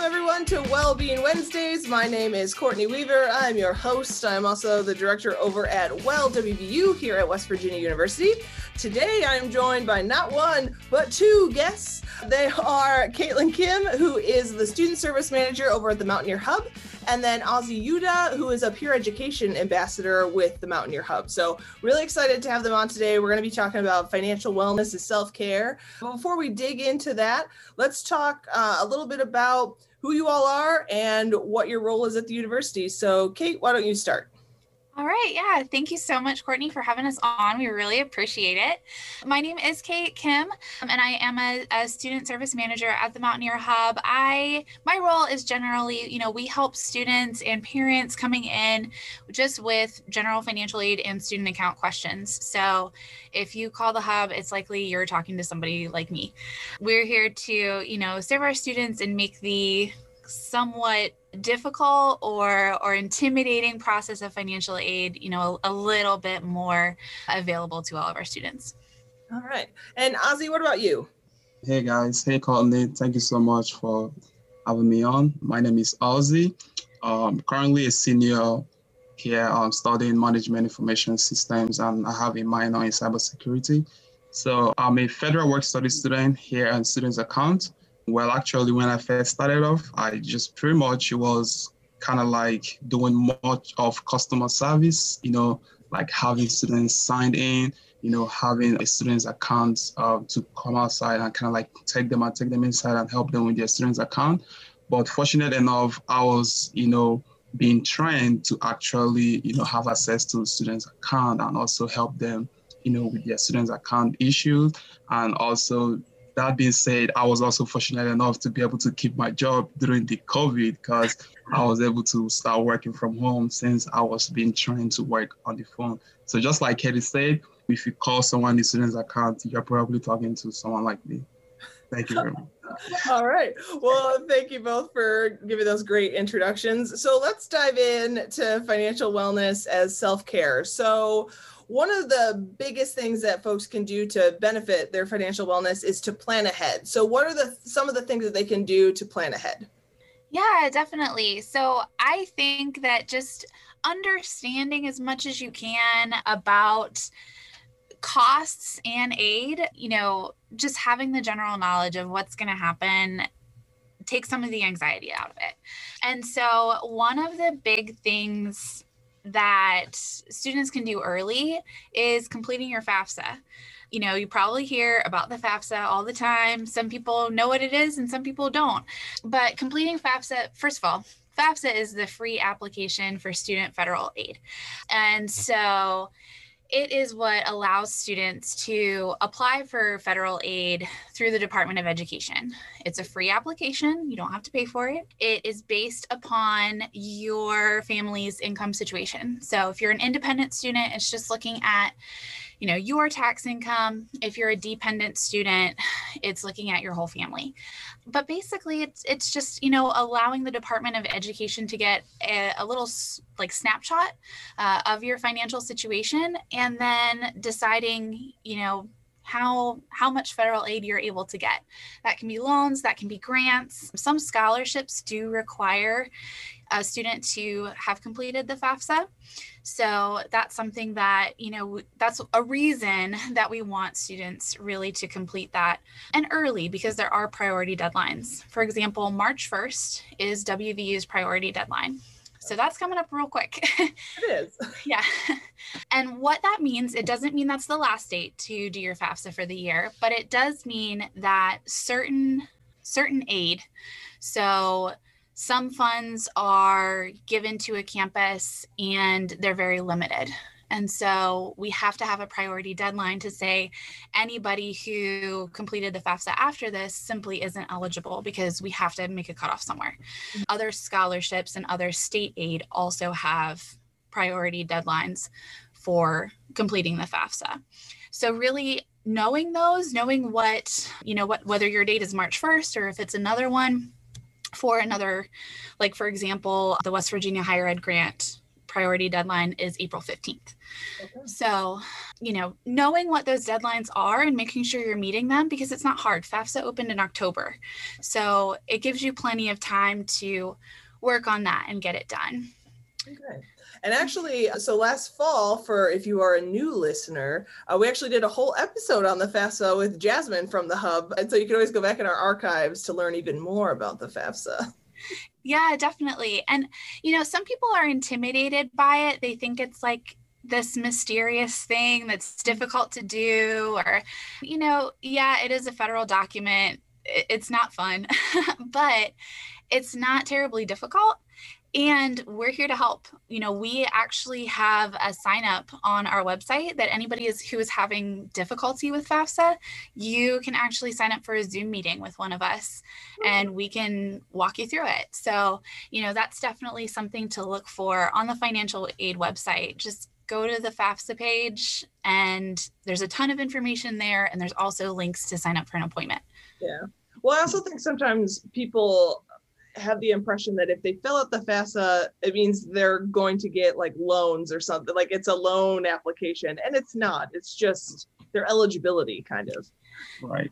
Welcome, everyone, to Wellbeing Wednesdays. My name is Courtney Weaver. I'm your host. I'm also the director over at Well WVU here at West Virginia University. Today, I'm joined by not one, but two guests. They are Caitlin Kim, who is the student service manager over at the Mountaineer Hub, and then Ozzy Yuda, who is a peer education ambassador with the Mountaineer Hub. So, really excited to have them on today. We're going to be talking about financial wellness and self care. But before we dig into that, let's talk uh, a little bit about who you all are and what your role is at the university. So, Kate, why don't you start? All right. Yeah. Thank you so much, Courtney, for having us on. We really appreciate it. My name is Kate Kim, um, and I am a, a, student service manager at the Mountaineer Hub. I my role is generally, you know, we help students and parents coming in just with general financial aid and student account questions. So if you call the hub, it's likely you're talking to somebody like me. We're here to, you know, serve our students and make the somewhat difficult or or intimidating process of financial aid you know a, a, little bit more available to all of our students. All right. And ozzy what about you? Hey guys. Hey courtney. Thank you so much for having me on. My name is ozzy. Um, currently a senior here i'm studying management information systems and i have a minor in cybersecurity. So i'm a federal work study student here on students account well, actually, when I first started off, I just pretty much was kind of like doing much of customer service, you know, like having students signed in, you know, having a student's account uh, to come outside and kind of like take them and take them inside and help them with their student's account. But fortunate enough, I was, you know, being trained to actually, you know, have access to students' account and also help them, you know, with their students' account issues and also that being said, I was also fortunate enough to be able to keep my job during the COVID because I was able to start working from home since I was being trained to work on the phone. So just like Katie said, if you call someone in the student's account, you're probably talking to someone like me. Thank you very much. All right. Well, thank you both for giving those great introductions. So let's dive in to financial wellness as self care. So, one of the biggest things that folks can do to benefit their financial wellness is to plan ahead. So, what are the some of the things that they can do to plan ahead? Yeah, definitely. So, I think that just understanding as much as you can about costs and aid, you know, just having the general knowledge of what's going to happen take some of the anxiety out of it. And so, one of the big things that students can do early is completing your FAFSA. You know, you probably hear about the FAFSA all the time. Some people know what it is and some people don't. But completing FAFSA, first of all, FAFSA is the free application for student federal aid. And so it is what allows students to apply for federal aid through the Department of Education. It's a free application, you don't have to pay for it. It is based upon your family's income situation. So if you're an independent student, it's just looking at you know your tax income if you're a dependent student it's looking at your whole family. But basically it's it's just you know allowing the department of education to get a, a little like snapshot uh, of your financial situation and then deciding you know how how much federal aid you're able to get. That can be loans that can be grants. Some scholarships do require a student to have completed the FAFSA. So that's something that, you know, that's a reason that we want students really to complete that and early because there are priority deadlines. For example, March 1st is WVU's priority deadline. So that's coming up real quick. It is. yeah. And what that means, it doesn't mean that's the last date to do your FAFSA for the year, but it does mean that certain certain aid, so some funds are given to a campus and they're very limited. And so we have to have a priority deadline to say anybody who completed the FAFSA after this simply isn't eligible because we have to make a cutoff somewhere. Mm-hmm. Other scholarships and other state aid also have priority deadlines for completing the FAFSA. So really knowing those, knowing what, you know, what whether your date is March 1st or if it's another one, for another, like for example, the West Virginia Higher Ed Grant priority deadline is April 15th. Okay. So, you know, knowing what those deadlines are and making sure you're meeting them because it's not hard. FAFSA opened in October. So it gives you plenty of time to work on that and get it done. Okay. And actually, so last fall, for if you are a new listener, uh, we actually did a whole episode on the FAFSA with Jasmine from the Hub. And so you can always go back in our archives to learn even more about the FAFSA. Yeah, definitely. And, you know, some people are intimidated by it. They think it's like this mysterious thing that's difficult to do, or, you know, yeah, it is a federal document. It's not fun, but it's not terribly difficult and we're here to help. You know we actually have a sign up on our website that anybody is who is having difficulty with fafsa you can actually sign up for a zoom meeting with one of us and we can walk you through it. So you know that's definitely something to look for on the financial aid website. Just go to the fafsa page and there's a ton of information there and there's also links to sign up for an appointment. Yeah. Well i also think sometimes people have the impression that if they fill out the FAFSA, it means they're going to get like loans or something. Like it's a loan application, and it's not. It's just their eligibility, kind of. Right.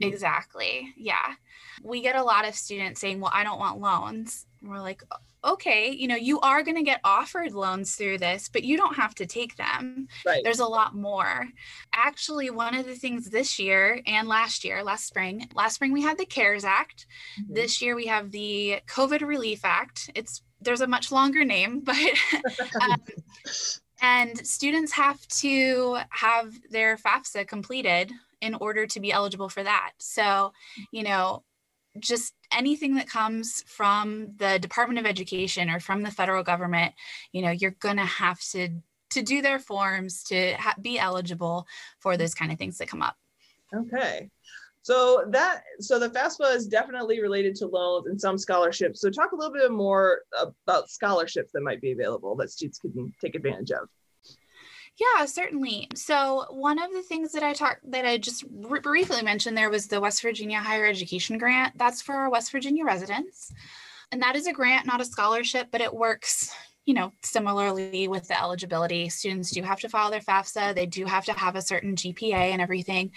Exactly. Yeah. We get a lot of students saying, Well, I don't want loans. And we're like, okay, you know, you are going to get offered loans through this, but you don't have to take them. Right. There's a lot more. Actually, one of the things this year and last year, last spring, last spring we had the CARES Act. Mm-hmm. This year we have the COVID Relief Act. It's there's a much longer name, but um, and students have to have their FAFSA completed in order to be eligible for that. So, you know, just anything that comes from the Department of Education or from the federal government, you know, you're going to have to to do their forms to ha- be eligible for those kind of things that come up. Okay. So that so the FAFSA is definitely related to loans and some scholarships. So talk a little bit more about scholarships that might be available that students can take advantage of. Yeah, certainly. So one of the things that I talked that I just r- briefly mentioned there was the West Virginia Higher Education Grant. That's for our West Virginia residents. And that is a grant, not a scholarship, but it works, you know, similarly with the eligibility. Students do have to file their FAFSA, they do have to have a certain GPA and everything.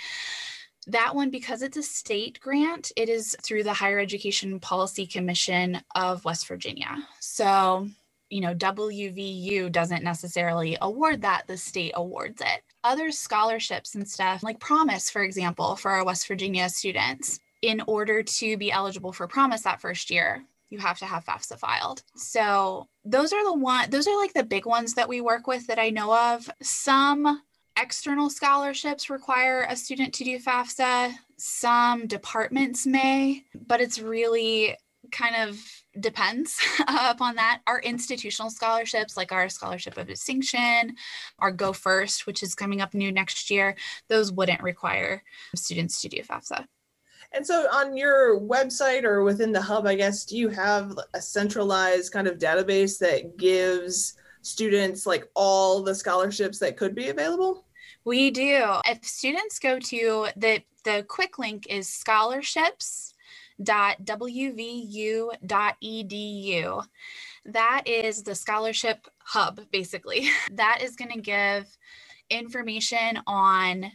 That one, because it's a state grant, it is through the Higher Education Policy Commission of West Virginia. So you know, WVU doesn't necessarily award that, the state awards it. Other scholarships and stuff, like Promise, for example, for our West Virginia students, in order to be eligible for Promise that first year, you have to have FAFSA filed. So those are the one those are like the big ones that we work with that I know of. Some external scholarships require a student to do FAFSA. Some departments may, but it's really kind of depends upon that. Our institutional scholarships, like our Scholarship of Distinction, our Go First, which is coming up new next year, those wouldn't require students to do FAFSA. And so on your website or within the hub, I guess, do you have a centralized kind of database that gives students like all the scholarships that could be available? We do. If students go to the the quick link is scholarships www.wvu.edu. That is the scholarship hub, basically. That is going to give information on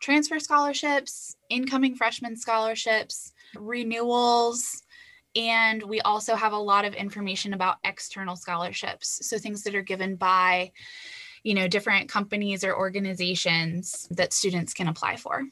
transfer scholarships, incoming freshman scholarships, renewals, and we also have a lot of information about external scholarships. So things that are given by, you know, different companies or organizations that students can apply for.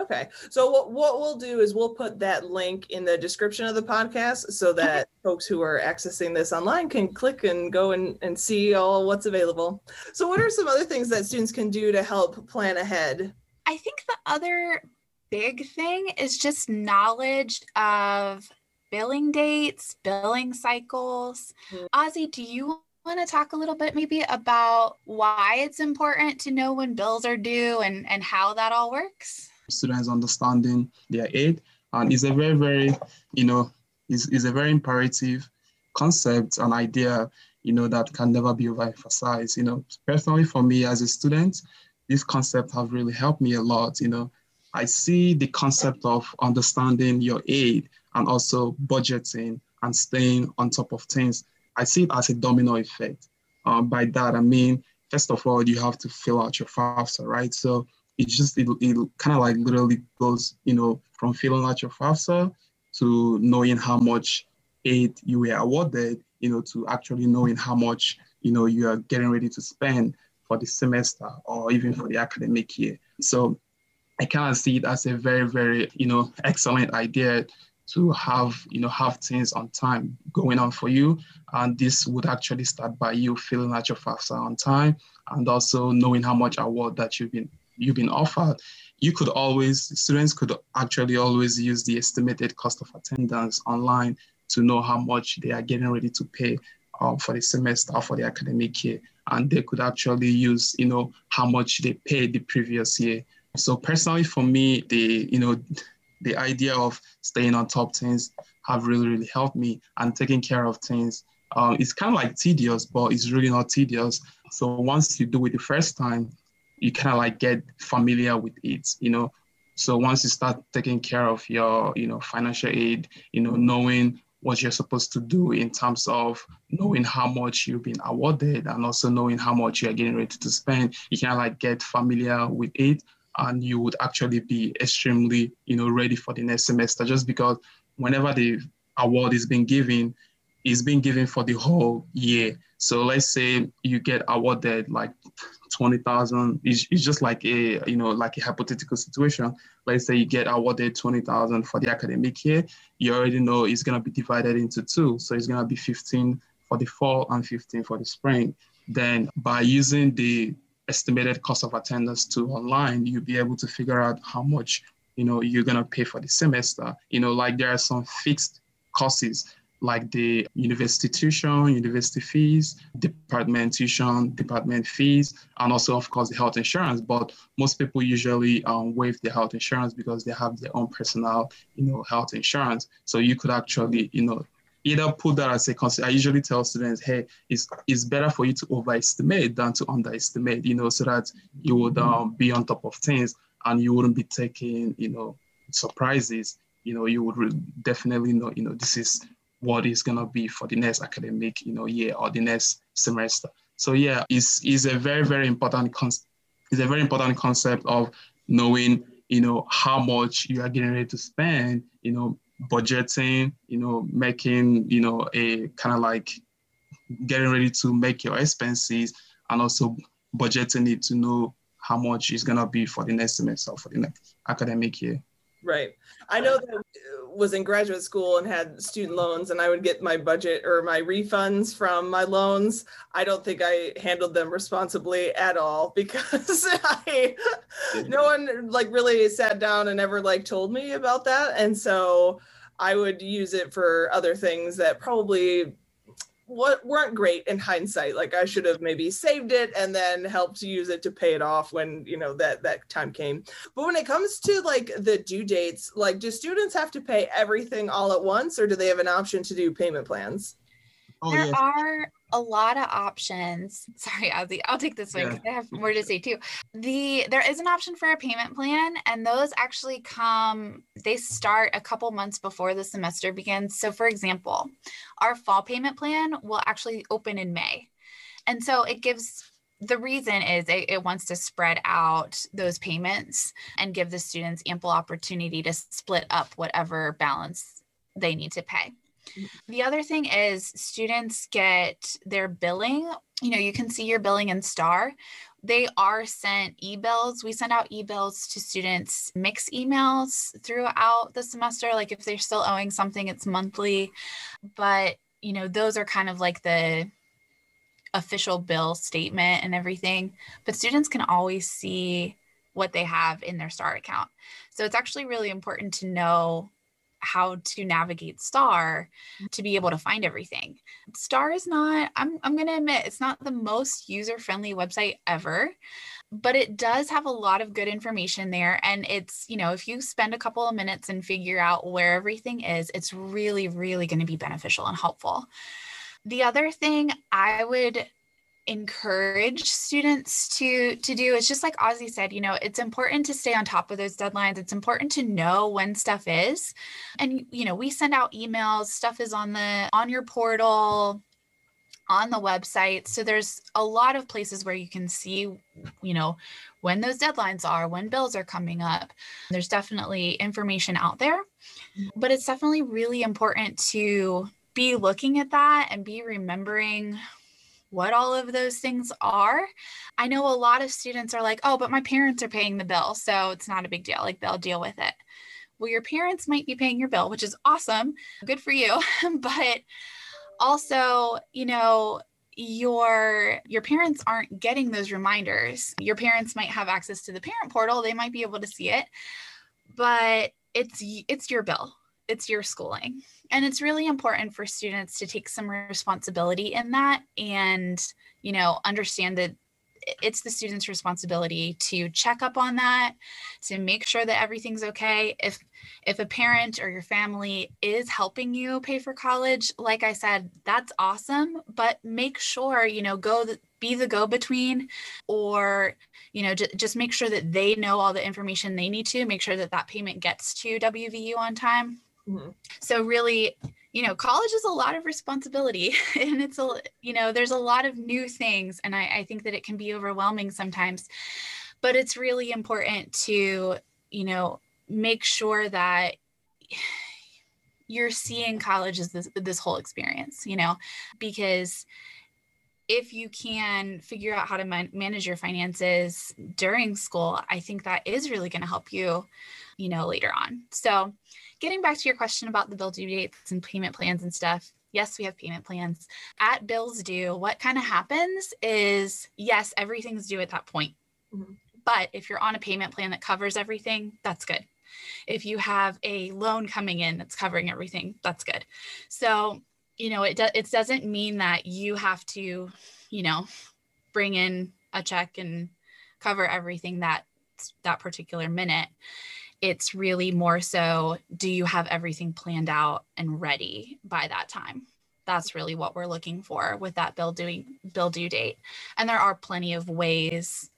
Okay. So what, what we'll do is we'll put that link in the description of the podcast so that okay. folks who are accessing this online can click and go and, and see all what's available. So what are some other things that students can do to help plan ahead? I think the other big thing is just knowledge of billing dates, billing cycles. Mm-hmm. Ozzy, do you want to talk a little bit maybe about why it's important to know when bills are due and, and how that all works? Students understanding their aid. And it's a very, very, you know, is is a very imperative concept and idea, you know, that can never be overemphasized. You know, personally for me as a student, this concept have really helped me a lot. You know, I see the concept of understanding your aid and also budgeting and staying on top of things. I see it as a domino effect. Um, by that, I mean, first of all, you have to fill out your FAFSA, right? So it just, it, it kind of like literally goes, you know, from filling out your FAFSA to knowing how much aid you were awarded, you know, to actually knowing how much, you know, you are getting ready to spend for the semester or even for the academic year. So I kind of see it as a very, very, you know, excellent idea to have, you know, have things on time going on for you. And this would actually start by you filling out your FAFSA on time and also knowing how much award that you've been you've been offered. You could always, students could actually always use the estimated cost of attendance online to know how much they are getting ready to pay um, for the semester or for the academic year. And they could actually use, you know, how much they paid the previous year. So personally for me, the, you know, the idea of staying on top things have really, really helped me and taking care of things. Um, it's kind of like tedious, but it's really not tedious. So once you do it the first time, you kind of like get familiar with it, you know. So once you start taking care of your, you know, financial aid, you know, knowing what you're supposed to do in terms of knowing how much you've been awarded and also knowing how much you're getting ready to spend, you can like get familiar with it and you would actually be extremely, you know, ready for the next semester just because whenever the award is being given, it's being given for the whole year. So let's say you get awarded like 20,000. It's, it's just like a, you know, like a hypothetical situation. Let's say you get awarded 20,000 for the academic year. You already know it's going to be divided into two. So it's going to be 15 for the fall and 15 for the spring. Then by using the estimated cost of attendance to online, you'll be able to figure out how much, you know, you're going to pay for the semester. You know, like there are some fixed courses like the university tuition, university fees, department tuition, department fees, and also, of course, the health insurance. But most people usually um, waive the health insurance because they have their own personal, you know, health insurance. So you could actually, you know, either put that as a concept. I usually tell students, hey, it's, it's better for you to overestimate than to underestimate, you know, so that you would um, be on top of things and you wouldn't be taking, you know, surprises. You know, you would definitely know, you know, this is what is going to be for the next academic you know year or the next semester. So yeah it's, it's a very very important concept it's a very important concept of knowing you know how much you are getting ready to spend you know budgeting you know making you know a kind of like getting ready to make your expenses and also budgeting it to know how much is going to be for the next semester or for the next academic year. Right. I know that was in graduate school and had student loans and I would get my budget or my refunds from my loans. I don't think I handled them responsibly at all because I no one like really sat down and ever like told me about that. And so I would use it for other things that probably what weren't great in hindsight. Like i should have maybe saved it and then helped use it to pay it off when you know that that time came. But when it comes to like the due dates like do students have to pay everything all at once or do they have an option to do payment plans? Oh, there yes. are a lot of options. Sorry, I'll, I'll take this one because yeah. I have more to say too. The there is an option for a payment plan, and those actually come. They start a couple months before the semester begins. So, for example, our fall payment plan will actually open in May, and so it gives the reason is it, it, wants to spread out those payments and give the students ample opportunity to split up whatever balance they need to pay. The other thing is students get their billing. You know, you can see your billing in STAR. They are sent e-bills. We send out e-bills to students, mix emails throughout the semester. Like if they're still owing something, it's monthly. But, you know, those are kind of like the official bill statement and everything. But students can always see what they have in their STAR account. So it's actually really important to know how to navigate star to be able to find everything. Star is not i'm, I'm going to admit it's not the most user friendly website ever but it does have a lot of good information there. And it's you know if you spend a couple of minutes and figure out where everything is it's really really going to be beneficial and helpful. The other thing i would encourage students to to do it's just like ozzy said you know it's important to stay on top of those deadlines it's important to know when stuff is and you know we send out emails stuff is on the on your portal on the website. So there's a lot of places where you can see, you know, when those deadlines are, when bills are coming up. There's definitely information out there, but it's definitely really important to be looking at that and be remembering what all of those things are. I know a lot of students are like, oh, but my parents are paying the bill, so it's not a big deal. Like they'll deal with it. Well, your parents might be paying your bill, which is awesome. Good for you. but also, you know, your your parents aren't getting those reminders. Your parents might have access to the parent portal, they might be able to see it, but it's it's your bill. It's your schooling. And it's really important for students to take some responsibility in that and, you know, understand that it's the student's responsibility to check up on that to make sure that everything's okay if if a parent or your family is helping you pay for college like i said that's awesome but make sure you know go the, be the go between or you know j- just make sure that they know all the information they need to make sure that that payment gets to wvu on time mm-hmm. so really you know, college is a lot of responsibility and it's a, you know, there's a lot of new things. And I, I think that it can be overwhelming sometimes, but it's really important to, you know, make sure that you're seeing college as this, this whole experience, you know, because if you can figure out how to man- manage your finances during school, I think that is really going to help you, you know, later on. So, getting back to your question about the bill due dates and payment plans and stuff, yes, we have payment plans. At bills due, what kind of happens is yes, everything's due at that point. Mm-hmm. But if you're on a payment plan that covers everything, that's good. If you have a loan coming in that's covering everything, that's good. So, you know, it, do- it doesn't mean that you have to, you know, bring in a check and cover everything that that particular minute it's really more so do you have everything planned out and ready by that time? That's really what we're looking for with that bill doing bill due date. And there are plenty of ways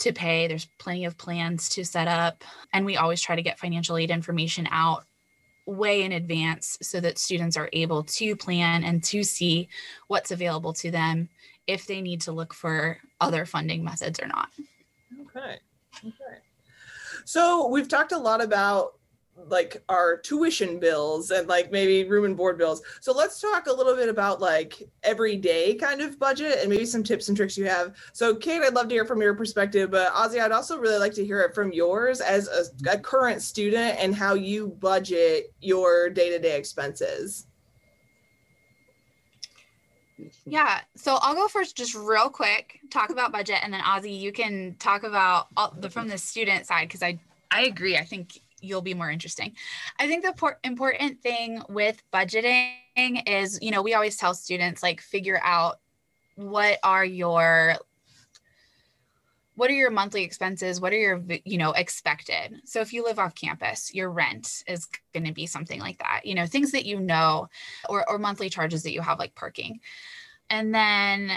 to pay. There's plenty of plans to set up. And we always try to get financial aid information out way in advance so that students are able to plan and to see what's available to them if they need to look for other funding methods or not. Okay. Okay so we've talked a lot about like our tuition bills and like maybe room and board bills. So let's talk a little bit about like everyday kind of budget and maybe some tips and tricks you have. So Kate, I'd love to hear from your perspective, but Ozzy, I'd also really like to hear it from yours as a, a current student and how you budget your day-to-day expenses. Yeah. So I'll go first, just real quick, talk about budget, and then Ozzy, you can talk about the from the student side because I I agree. I think you'll be more interesting. I think the por- important thing with budgeting is, you know, we always tell students like figure out what are your what are your monthly expenses what are your you know expected so if you live off campus your rent is going to be something like that you know things that you know or, or monthly charges that you have like parking and then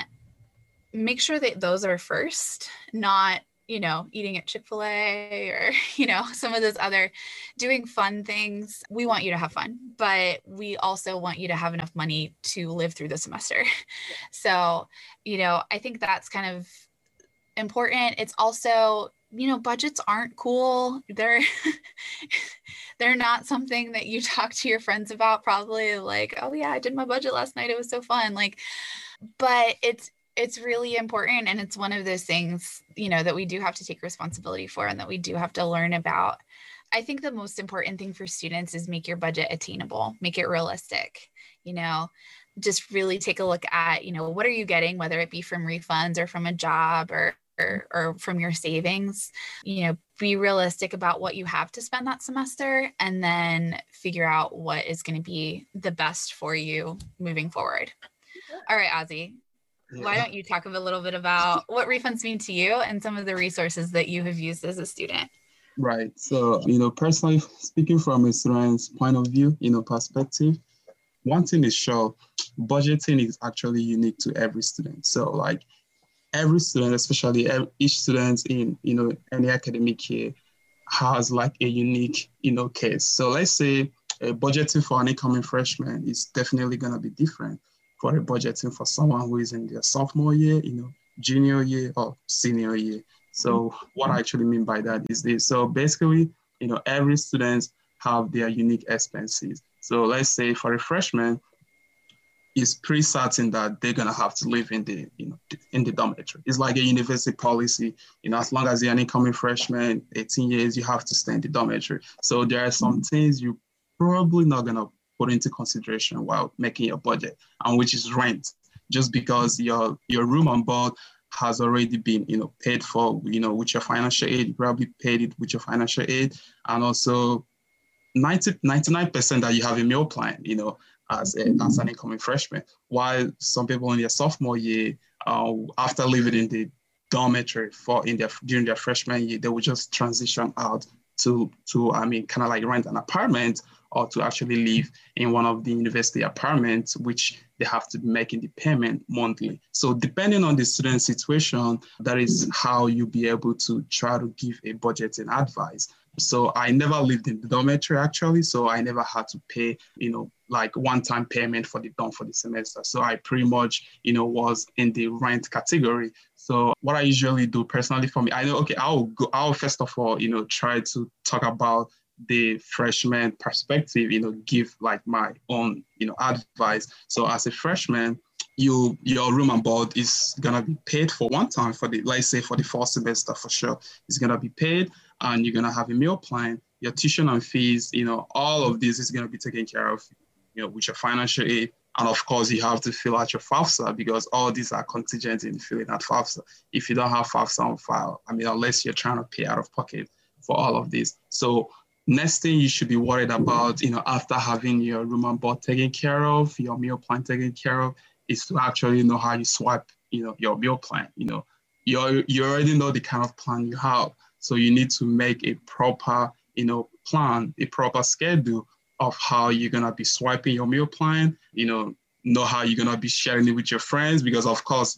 make sure that those are first not you know eating at chick-fil-a or you know some of those other doing fun things we want you to have fun but we also want you to have enough money to live through the semester so you know i think that's kind of important. It's also, you know, budgets aren't cool. They're they're not something that you talk to your friends about probably like, "Oh yeah, I did my budget last night. It was so fun." Like but it's it's really important and it's one of those things, you know, that we do have to take responsibility for and that we do have to learn about. I think the most important thing for students is make your budget attainable, make it realistic. You know, just really take a look at, you know, what are you getting, whether it be from refunds or from a job or or, or from your savings you know be realistic about what you have to spend that semester and then figure out what is going to be the best for you moving forward all right ozzy yeah. why don't you talk a little bit about what refunds mean to you and some of the resources that you have used as a student right so you know personally speaking from a student's point of view you know perspective one thing is sure budgeting is actually unique to every student so like every student, especially each student in you know any academic year, has like a unique you know case. So let's say a budgeting for an incoming freshman is definitely gonna be different. For a budgeting for someone who is in their sophomore year, you know, junior year or senior year. So mm. what I actually mean by that is this. So basically, you know, every student have their unique expenses. So let's say for a freshman, it's pretty certain that they're gonna have to live in the you know in the dormitory. It's like a university policy. You know, as long as you're an incoming freshman, 18 years, you have to stay in the dormitory. So there are some mm. things you probably not gonna put into consideration while making your budget, and which is rent, just because your your room and board has already been you know paid for you know with your financial aid you probably paid it with your financial aid and also 90 99% that you have a meal plan you know as, a, as an incoming freshman. While some people in their sophomore year, uh, after living in the dormitory for in their during their freshman year, they would just transition out to to I mean kind of like rent an apartment or to actually live in one of the university apartments, which they have to be making the payment monthly. So depending on the student situation, that is how you'll be able to try to give a budget and advice. So I never lived in the dormitory actually, so I never had to pay, you know, like one-time payment for the dorm for the semester. So I pretty much, you know, was in the rent category. So what I usually do personally for me, I know, okay, I'll go, I'll first of all, you know, try to talk about the freshman perspective, you know, give like my own, you know, advice. So as a freshman, you your room and board is gonna be paid for one time for the let's say for the fall semester for sure. It's gonna be paid and you're gonna have a meal plan, your tuition and fees, you know, all of this is gonna be taken care of, you know, with your financial aid. And of course, you have to fill out your FAFSA because all these are contingent in filling out FAFSA. If you don't have FAFSA on file, I mean, unless you're trying to pay out of pocket for all of this. So next thing you should be worried about, you know, after having your room and board taken care of, your meal plan taken care of, is to actually know how you swipe, you know, your meal plan. You know, you you already know the kind of plan you have. So you need to make a proper, you know, plan, a proper schedule of how you're gonna be swiping your meal plan. You know, know how you're gonna be sharing it with your friends because of course,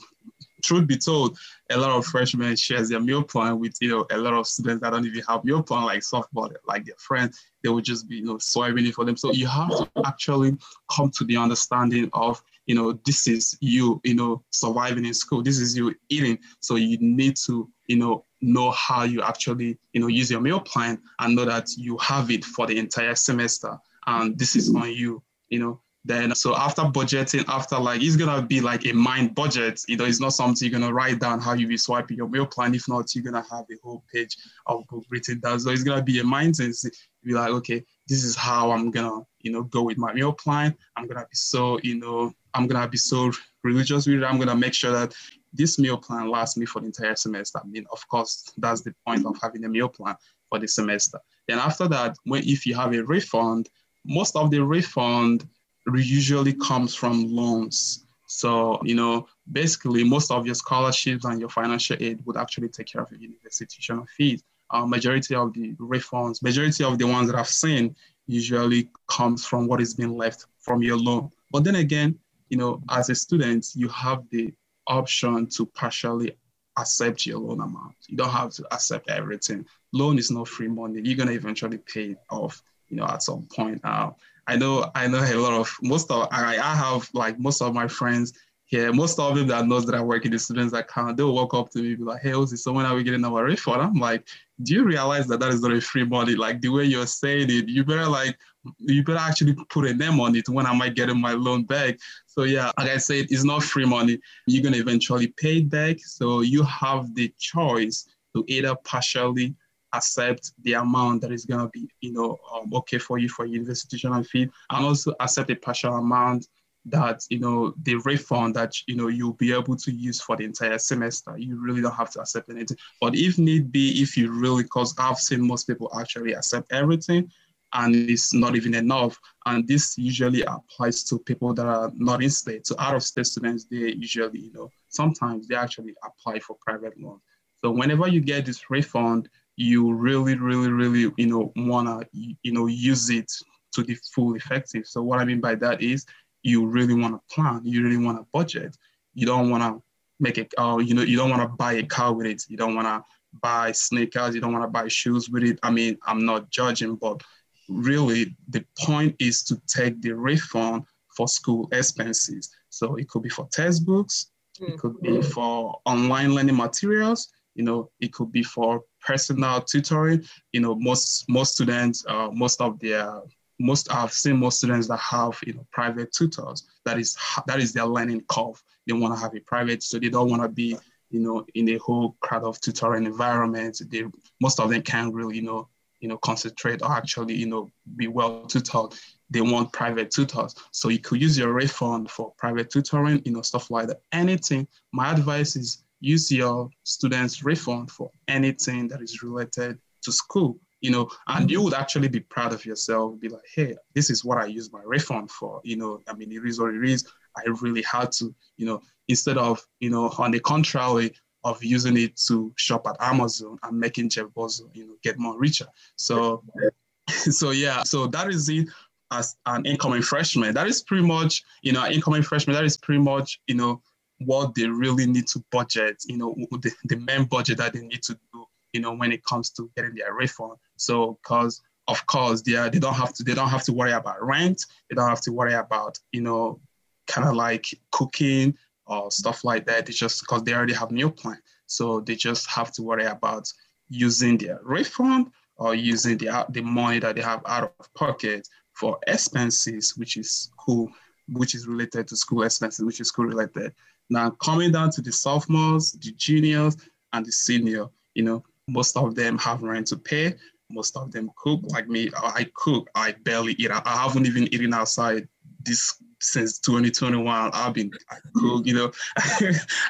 truth be told, a lot of freshmen shares their meal plan with you know a lot of students that don't even have meal plan like softball, like their friends. They will just be you know swiping it for them. So you have to actually come to the understanding of you know this is you you know surviving in school. This is you eating. So you need to you know know how you actually you know use your meal plan and know that you have it for the entire semester and this is on you you know then so after budgeting after like it's gonna be like a mind budget. You know it's not something you're gonna write down how you be swiping your meal plan. If not you're gonna have a whole page of book written down. So it's gonna be a mind sense be like okay this is how i'm gonna you know go with my meal plan. I'm gonna be so you know i'm gonna be so religious with it. I'm gonna make sure that this meal plan lasts me for the entire semester. I mean, of course, that's the point of having a meal plan for the semester. Then after that, when if you have a refund, most of the refund usually comes from loans. So, you know, basically most of your scholarships and your financial aid would actually take care of your university tuition fees. Uh, majority of the refunds, majority of the ones that I've seen usually comes from what is being left from your loan. But then again, you know, as a student, you have the option to partially accept your loan amount. You don't have to accept everything. Loan is not free money. You're gonna eventually pay it off, you know, at some point. Uh, I know, I know a lot of most of I, I have like most of my friends here, most of them that knows that I work in the students account, they'll walk up to me be like, hey, so when are we getting our refund? I'm like, do you realize that that is not a free money? Like the way you're saying it, you better like, you better actually put a name on it when am I might get my loan back. So yeah, like I said, it's not free money. You're gonna eventually pay it back. So you have the choice to either partially accept the amount that is gonna be, you know, um, okay for you for your institutional fee, and also accept a partial amount that you know the refund that you know you'll be able to use for the entire semester. You really don't have to accept anything. But if need be if you really because i've seen most people actually accept everything and it's not even enough. And this usually applies to people that are not in state. So out of state students they usually you know sometimes they actually apply for private loans. So whenever you get this refund you really really really you know want to you know use it to the full effective so what i mean by that is you really want to plan, you really want to budget. You don't want to make it, uh, you know, you don't want to buy a car with it. You don't want to buy sneakers. You don't want to buy shoes with it. I mean, I'm not judging, but really the point is to take the refund for school expenses. So it could be for textbooks, mm. it could be for online learning materials, you know, it could be for personal tutoring. You know, most most students, uh, most of their most I've seen most students that have you know private tutors. That is that is their learning curve. They want to have a private, so they don't want to be you know in a whole crowd of tutoring environment. They most of them can't really you know you know concentrate or actually you know be well tutored. They want private tutors, so you could use your refund for private tutoring, you know stuff like that. Anything. My advice is use your students' refund for anything that is related to school you know, and you would actually be proud of yourself, be like, hey, this is what I use my refund for. You know, I mean, it is what it is. I really had to, you know, instead of, you know, on the contrary of using it to shop at Amazon and making Jeff Bezos, you know, get more richer. So, so yeah, so that is it as an incoming freshman. That is pretty much, you know, incoming freshman, that is pretty much, you know, what they really need to budget, you know, the, the main budget that they need to do you know, when it comes to getting their refund. So, because of course they are, they don't have to they don't have to worry about rent. They don't have to worry about you know, kind of like cooking or stuff like that. It's just because they already have meal plan. So they just have to worry about using their refund or using the the money that they have out of pocket for expenses, which is cool, which is related to school expenses, which is school related. Now coming down to the sophomores, the juniors, and the senior, you know, most of them have rent to pay. Most of them cook. Like me, I cook. I barely eat. I haven't even eaten outside this since 2021 i've been I cook you know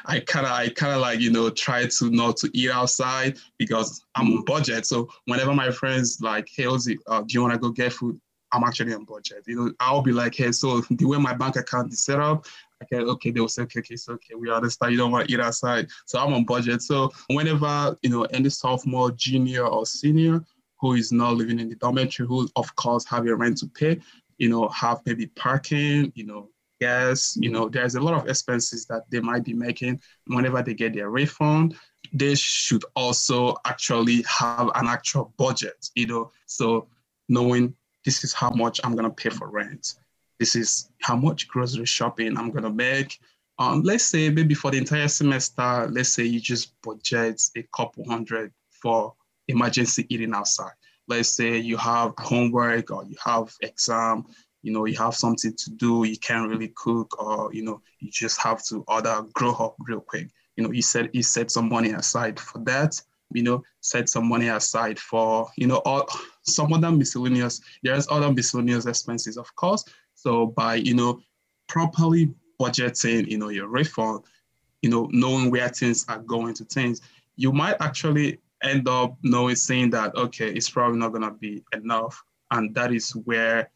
i kind of i kind of like you know try to not to eat outside because i'm on budget so whenever my friends like hey Ozzy, uh, do you want to go get food i'm actually on budget you know i'll be like hey so the way my bank account is set up okay, okay, they will say, okay, okay, so okay, we understand you don't want to eat outside. So I'm on budget. So whenever, you know, any sophomore, junior, or senior who is not living in the dormitory, who of course have a rent to pay, you know, have maybe parking, you know, gas, you know, there's a lot of expenses that they might be making whenever they get their refund. They should also actually have an actual budget, you know, so knowing this is how much I'm gonna pay for rent this is how much grocery shopping I'm gonna make. Um, let's say maybe for the entire semester, let's say you just budget a couple hundred for emergency eating outside. Let's say you have homework or you have exam, you know, you have something to do, you can't really cook, or you know, you just have to order Grubhub real quick. You know, you set you set some money aside for that. You know, set some money aside for you know all some other miscellaneous. There's other miscellaneous expenses, of course, so by, you know, properly budgeting, you know, your refund, you know, knowing where things are going to things, you might actually end up knowing saying that, okay, it's probably not gonna be enough. And that is where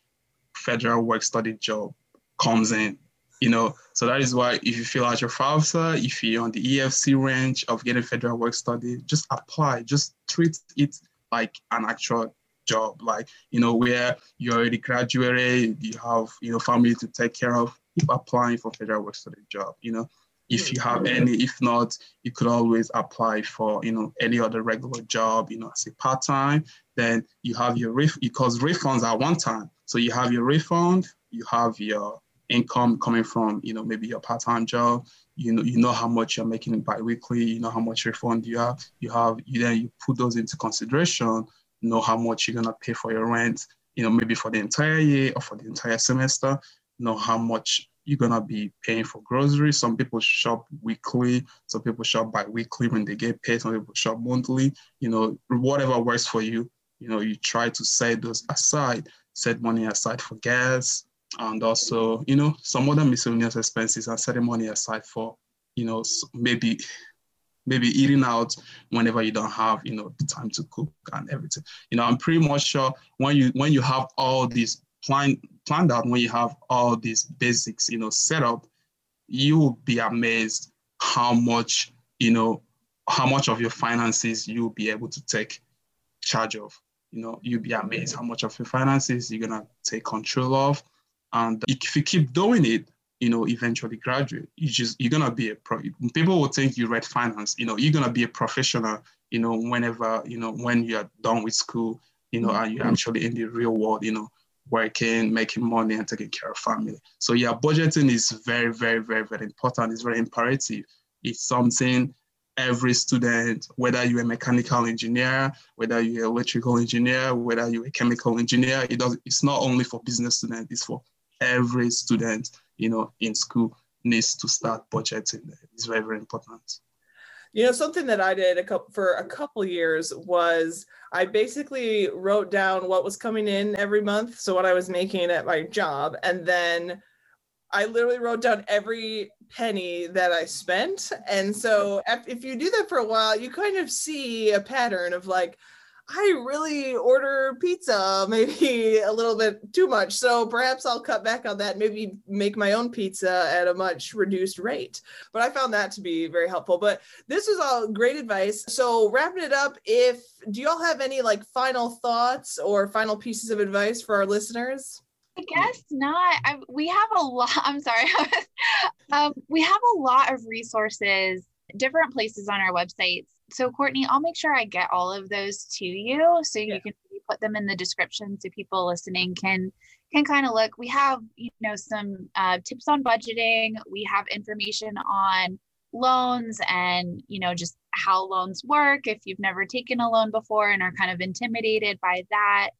federal work study job comes in. You know, so that is why if you feel like your FAFSA, if you're on the EFC range of getting federal work study, just apply, just treat it like an actual job, like, you know, where you already graduated, you have, you know, family to take care of, keep applying for federal work study job, you know. If you have any, if not, you could always apply for, you know, any other regular job, you know, as a part-time, then you have your, ref- because refunds are one time. So you have your refund, you have your income coming from, you know, maybe your part-time job, you know, you know how much you're making bi-weekly, you know how much refund you have, you have, you then you put those into consideration know how much you're gonna pay for your rent, you know, maybe for the entire year or for the entire semester, know how much you're gonna be paying for groceries. Some people shop weekly, some people shop bi-weekly when they get paid, some people shop monthly, you know, whatever works for you, you know, you try to set those aside, set money aside for gas, and also, you know, some other miscellaneous expenses and setting money aside for, you know, maybe maybe eating out whenever you don't have you know the time to cook and everything. You know i'm pretty much sure when you when you have all these plan planned out when you have all these basics you know set up you will be amazed how much you know how much of your finances you'll be able to take charge of. You know you'll be amazed how much of your finances you're gonna take control of. And if you keep doing it you know, eventually graduate. You just you're gonna be a pro. People will think you read finance. You know, you're gonna be a professional. You know, whenever you know when you're done with school, you know, and you're actually in the real world. You know, working, making money, and taking care of family. So yeah, budgeting is very, very, very, very important. It's very imperative. It's something every student, whether you're a mechanical engineer, whether you're electrical engineer, whether you're a chemical engineer, it does, it's not only for business students, it's for every student, you know, in school needs to start budgeting. It's very, very important. You know, something that I did a couple for a couple years was I basically wrote down what was coming in every month, so what I was making at my job, and then I literally wrote down every penny that I spent. And so if you do that for a while, you kind of see a pattern of like, I really order pizza, maybe a little bit too much. So perhaps I'll cut back on that, maybe make my own pizza at a much reduced rate. But I found that to be very helpful. But this is all great advice. So wrapping it up, if do y'all have any like final thoughts or final pieces of advice for our listeners? I guess not. I, we have a lot. I'm sorry. um, we have a lot of resources, different places on our websites. So, Courtney, I'll make sure I get all of those to you, so yeah. you can put them in the description so people listening can can kind of look. We have, you know, some uh, tips on budgeting. We have information on loans and you know just how loans work if you've never taken a loan before and are kind of intimidated by that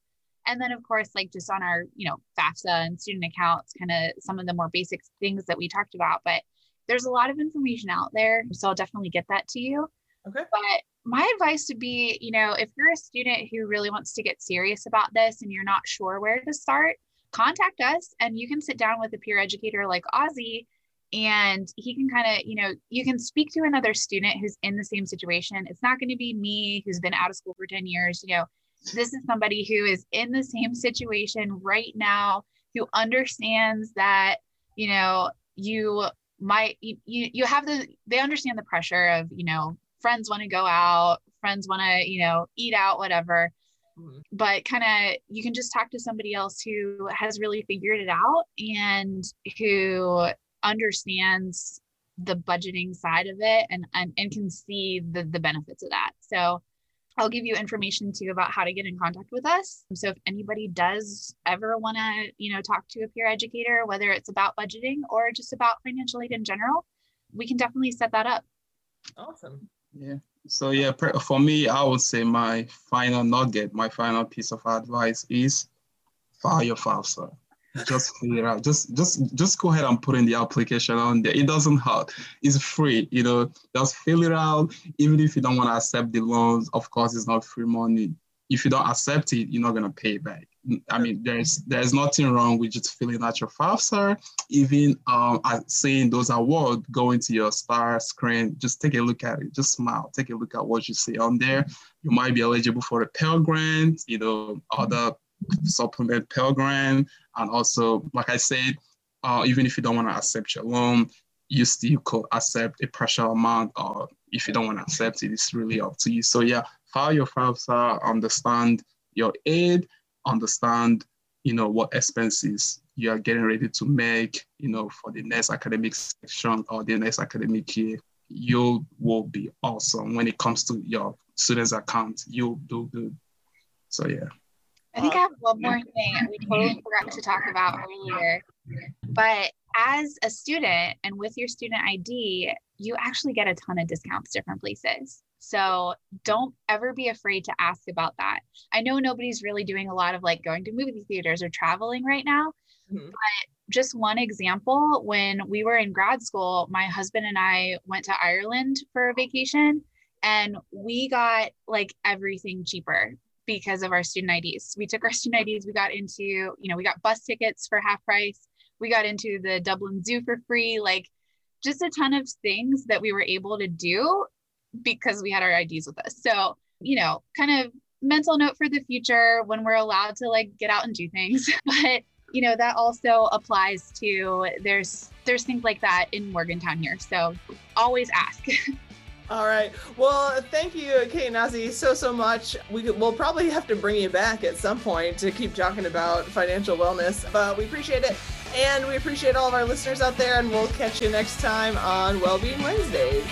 and then, of course, like just on our, you know, FAFSA and student accounts, kind of some of the more basic things that we talked about. But there's a lot of information out there. So I'll definitely get that to you. Okay. But my advice would be, you know, if you're a student who really wants to get serious about this and you're not sure where to start, contact us and you can sit down with a peer educator like Ozzy and he can kind of, you know, you can speak to another student who's in the same situation. It's not going to be me who's been out of school for 10 years, you know, this is somebody who is in the same situation right now who understands that you know you might you you have the they understand the pressure of you know friends want to go out friends want to you know eat out whatever mm-hmm. but kind of you can just talk to somebody else who has really figured it out and who understands the budgeting side of it and and, and can see the the benefits of that so I'll give you information too about how to get in contact with us. So if anybody does ever want to, you know, talk to a peer educator, whether it's about budgeting or just about financial aid in general, we can definitely set that up. Awesome. Yeah. So yeah, for me, I would say my final nugget, my final piece of advice is file your FAFSA just it out. Just just just go ahead and put in the application on there. It doesn't hurt. It's free, you know. Just fill it out. Even if you don't want to accept the loans, of course, it's not free money. If you don't accept it, you're not gonna pay back. I mean, there's there's nothing wrong with just filling out your FAFSA. Even um, seeing those awards going to your star screen, just take a look at it. Just smile. Take a look at what you see on there. You might be eligible for a Pell Grant, you know, other supplement Pell Grant, and also, like I said, uh, even if you don't want to accept your loan, you still could accept a partial amount, or if you don't want to accept it, it's really up to you. So yeah, file your FAFSA, understand your aid, understand, you know, what expenses you are getting ready to make, you know, for the next academic section or the next academic year. You will be awesome when it comes to your students' account. You'll do good. So yeah. I think I have one more thing we totally forgot to talk about earlier. But as a student and with your student ID, you actually get a ton of discounts different places. So don't ever be afraid to ask about that. I know nobody's really doing a lot of like going to movie theaters or traveling right now, mm-hmm. but just one example when we were in grad school, my husband and I went to Ireland for a vacation and we got like everything cheaper because of our student IDs. We took our student IDs, we got into, you know, we got bus tickets for half price. We got into the Dublin Zoo for free, like just a ton of things that we were able to do because we had our IDs with us. So, you know, kind of mental note for the future when we're allowed to like get out and do things. but you know that also applies to there's there's things like that in Morgantown here. So always ask. All right. Well, thank you, Kate and Ozzy, so so much. We will probably have to bring you back at some point to keep talking about financial wellness, but we appreciate it, and we appreciate all of our listeners out there. And we'll catch you next time on Wellbeing Wednesdays.